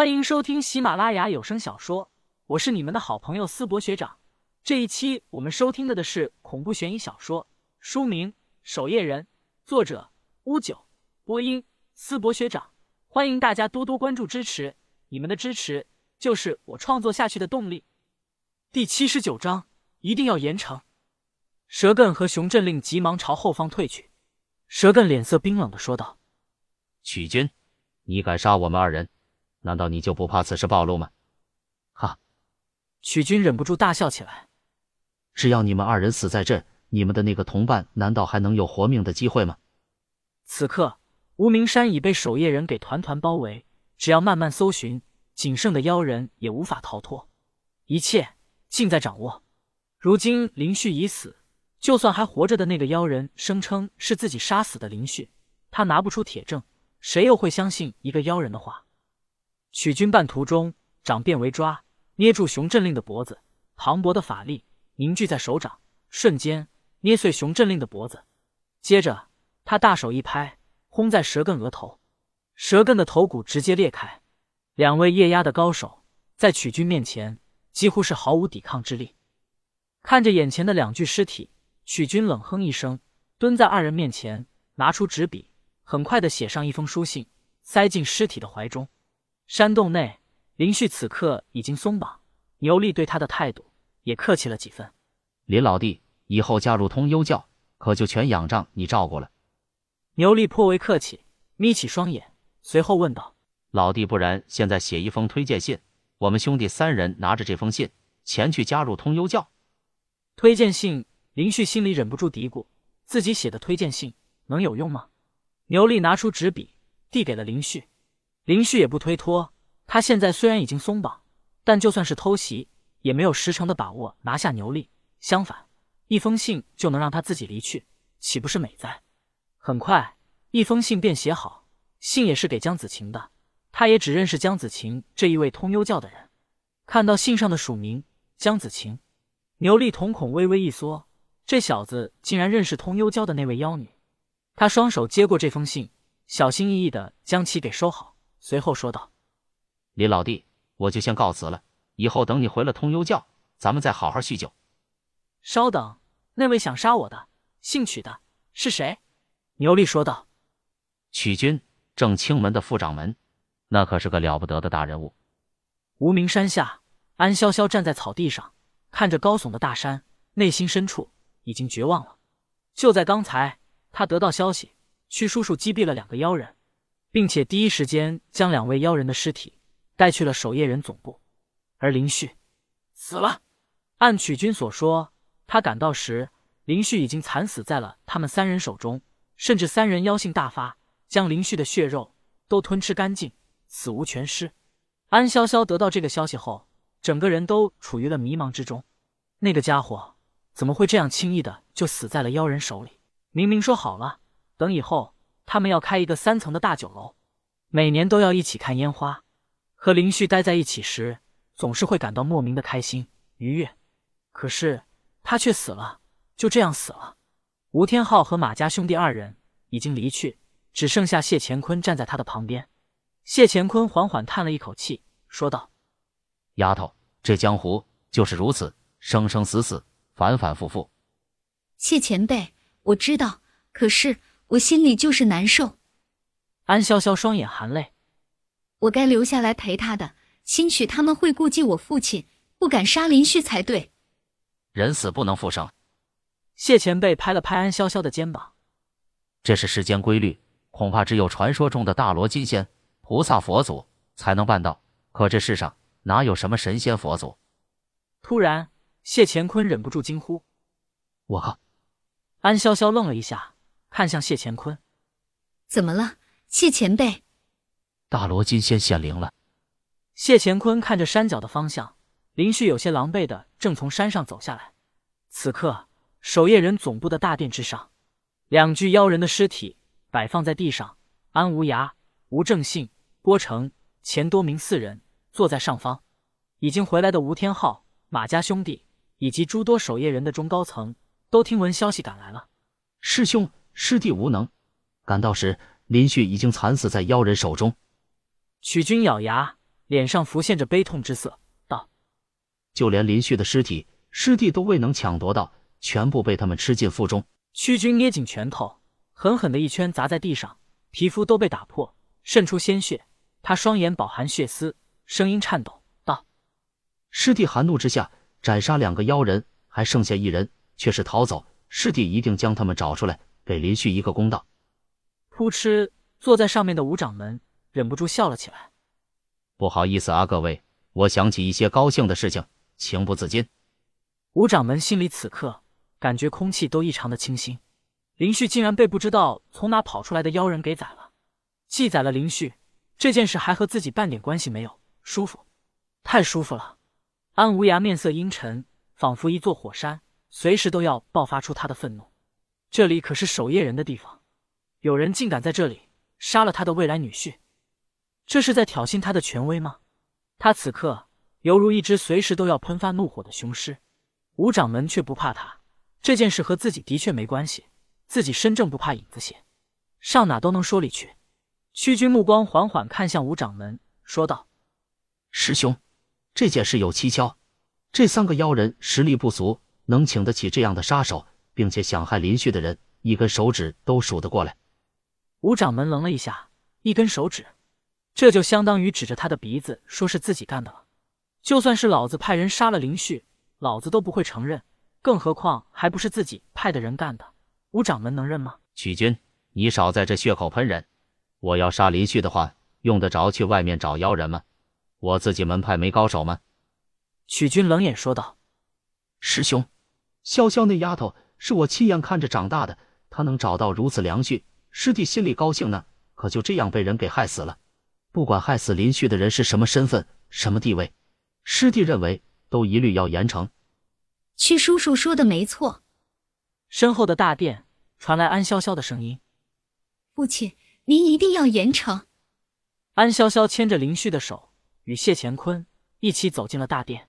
欢迎收听喜马拉雅有声小说，我是你们的好朋友思博学长。这一期我们收听的的是恐怖悬疑小说，书名《守夜人》，作者乌九，播音思博学长。欢迎大家多多关注支持，你们的支持就是我创作下去的动力。第七十九章，一定要严惩。蛇艮和熊振令急忙朝后方退去。蛇艮脸色冰冷的说道：“曲军，你敢杀我们二人？”难道你就不怕此事暴露吗？哈！曲军忍不住大笑起来。只要你们二人死在这，你们的那个同伴难道还能有活命的机会吗？此刻，无名山已被守夜人给团团包围，只要慢慢搜寻，仅剩的妖人也无法逃脱。一切尽在掌握。如今林旭已死，就算还活着的那个妖人声称是自己杀死的林旭，他拿不出铁证，谁又会相信一个妖人的话？取军半途中，掌变为抓，捏住熊振令的脖子，磅礴的法力凝聚在手掌，瞬间捏碎熊振令的脖子。接着，他大手一拍，轰在蛇艮额头，蛇艮的头骨直接裂开。两位液压的高手在曲军面前几乎是毫无抵抗之力。看着眼前的两具尸体，曲军冷哼一声，蹲在二人面前，拿出纸笔，很快的写上一封书信，塞进尸体的怀中。山洞内，林旭此刻已经松绑，牛力对他的态度也客气了几分。林老弟，以后加入通幽教，可就全仰仗你照顾了。牛力颇为客气，眯起双眼，随后问道：“老弟，不然现在写一封推荐信，我们兄弟三人拿着这封信前去加入通幽教。”推荐信，林旭心里忍不住嘀咕：自己写的推荐信能有用吗？牛力拿出纸笔，递给了林旭。林旭也不推脱，他现在虽然已经松绑，但就算是偷袭，也没有十成的把握拿下牛力。相反，一封信就能让他自己离去，岂不是美哉？很快，一封信便写好，信也是给江子晴的。他也只认识江子晴这一位通幽教的人。看到信上的署名江子晴，牛力瞳孔微微一缩，这小子竟然认识通幽教的那位妖女。他双手接过这封信，小心翼翼的将其给收好。随后说道：“李老弟，我就先告辞了。以后等你回了通幽教，咱们再好好叙旧。”稍等，那位想杀我的姓曲的是谁？牛力说道：“曲军，正清门的副掌门，那可是个了不得的大人物。”无名山下，安潇潇站在草地上，看着高耸的大山，内心深处已经绝望了。就在刚才，他得到消息，屈叔叔击毙了两个妖人。并且第一时间将两位妖人的尸体带去了守夜人总部，而林旭死了。按曲军所说，他赶到时，林旭已经惨死在了他们三人手中，甚至三人妖性大发，将林旭的血肉都吞吃干净，死无全尸。安潇潇得到这个消息后，整个人都处于了迷茫之中。那个家伙怎么会这样轻易的就死在了妖人手里？明明说好了，等以后。他们要开一个三层的大酒楼，每年都要一起看烟花。和林旭待在一起时，总是会感到莫名的开心愉悦。可是他却死了，就这样死了。吴天昊和马家兄弟二人已经离去，只剩下谢乾坤站在他的旁边。谢乾坤缓缓叹了一口气，说道：“丫头，这江湖就是如此，生生死死，反反复复。”谢前辈，我知道，可是。我心里就是难受。安潇潇双眼含泪，我该留下来陪他的，兴许他们会顾忌我父亲，不敢杀林旭才对。人死不能复生。谢前辈拍了拍安潇潇的肩膀，这是世间规律，恐怕只有传说中的大罗金仙、菩萨、佛祖才能办到。可这世上哪有什么神仙佛祖？突然，谢乾坤忍不住惊呼：“我靠！”安潇潇愣了一下。看向谢乾坤，怎么了，谢前辈？大罗金仙显灵了。谢乾坤看着山脚的方向，林旭有些狼狈的正从山上走下来。此刻，守夜人总部的大殿之上，两具妖人的尸体摆放在地上。安无涯、吴正信、郭成、钱多明四人坐在上方。已经回来的吴天昊、马家兄弟以及诸多守夜人的中高层都听闻消息赶来了。师兄。师弟无能，赶到时林旭已经惨死在妖人手中。曲军咬牙，脸上浮现着悲痛之色，道：“就连林旭的尸体，师弟都未能抢夺到，全部被他们吃进腹中。”屈军捏紧拳头，狠狠的一拳砸在地上，皮肤都被打破，渗出鲜血。他双眼饱含血丝，声音颤抖道：“师弟含怒之下斩杀两个妖人，还剩下一人却是逃走。师弟一定将他们找出来，给林旭一个公道。”扑哧，坐在上面的吴掌门忍不住笑了起来。不好意思啊，各位，我想起一些高兴的事情，情不自禁。吴掌门心里此刻感觉空气都异常的清新。林旭竟然被不知道从哪跑出来的妖人给宰了，记载了林旭。这件事还和自己半点关系没有，舒服，太舒服了。安无涯面色阴沉，仿佛一座火山，随时都要爆发出他的愤怒。这里可是守夜人的地方，有人竟敢在这里杀了他的未来女婿，这是在挑衅他的权威吗？他此刻犹如一只随时都要喷发怒火的雄狮。吴掌门却不怕他，这件事和自己的确没关系，自己身正不怕影子斜，上哪都能说理去。屈军目光缓缓看向吴掌门，说道：“师兄，这件事有蹊跷。这三个妖人实力不俗，能请得起这样的杀手，并且想害林旭的人，一根手指都数得过来。”吴掌门愣了一下，一根手指，这就相当于指着他的鼻子说是自己干的了。就算是老子派人杀了林旭，老子都不会承认，更何况还不是自己派的人干的。吴掌门能认吗？曲军，你少在这血口喷人。我要杀林旭的话，用得着去外面找妖人吗？我自己门派没高手吗？曲军冷眼说道：“师兄，潇潇那丫头是我亲眼看着长大的，他能找到如此良婿，师弟心里高兴呢。可就这样被人给害死了。不管害死林旭的人是什么身份、什么地位，师弟认为都一律要严惩。”屈叔叔说的没错。身后的大殿传来安潇潇的声音：“父亲。”您一定要严惩。安潇潇牵着林旭的手，与谢乾坤一起走进了大殿。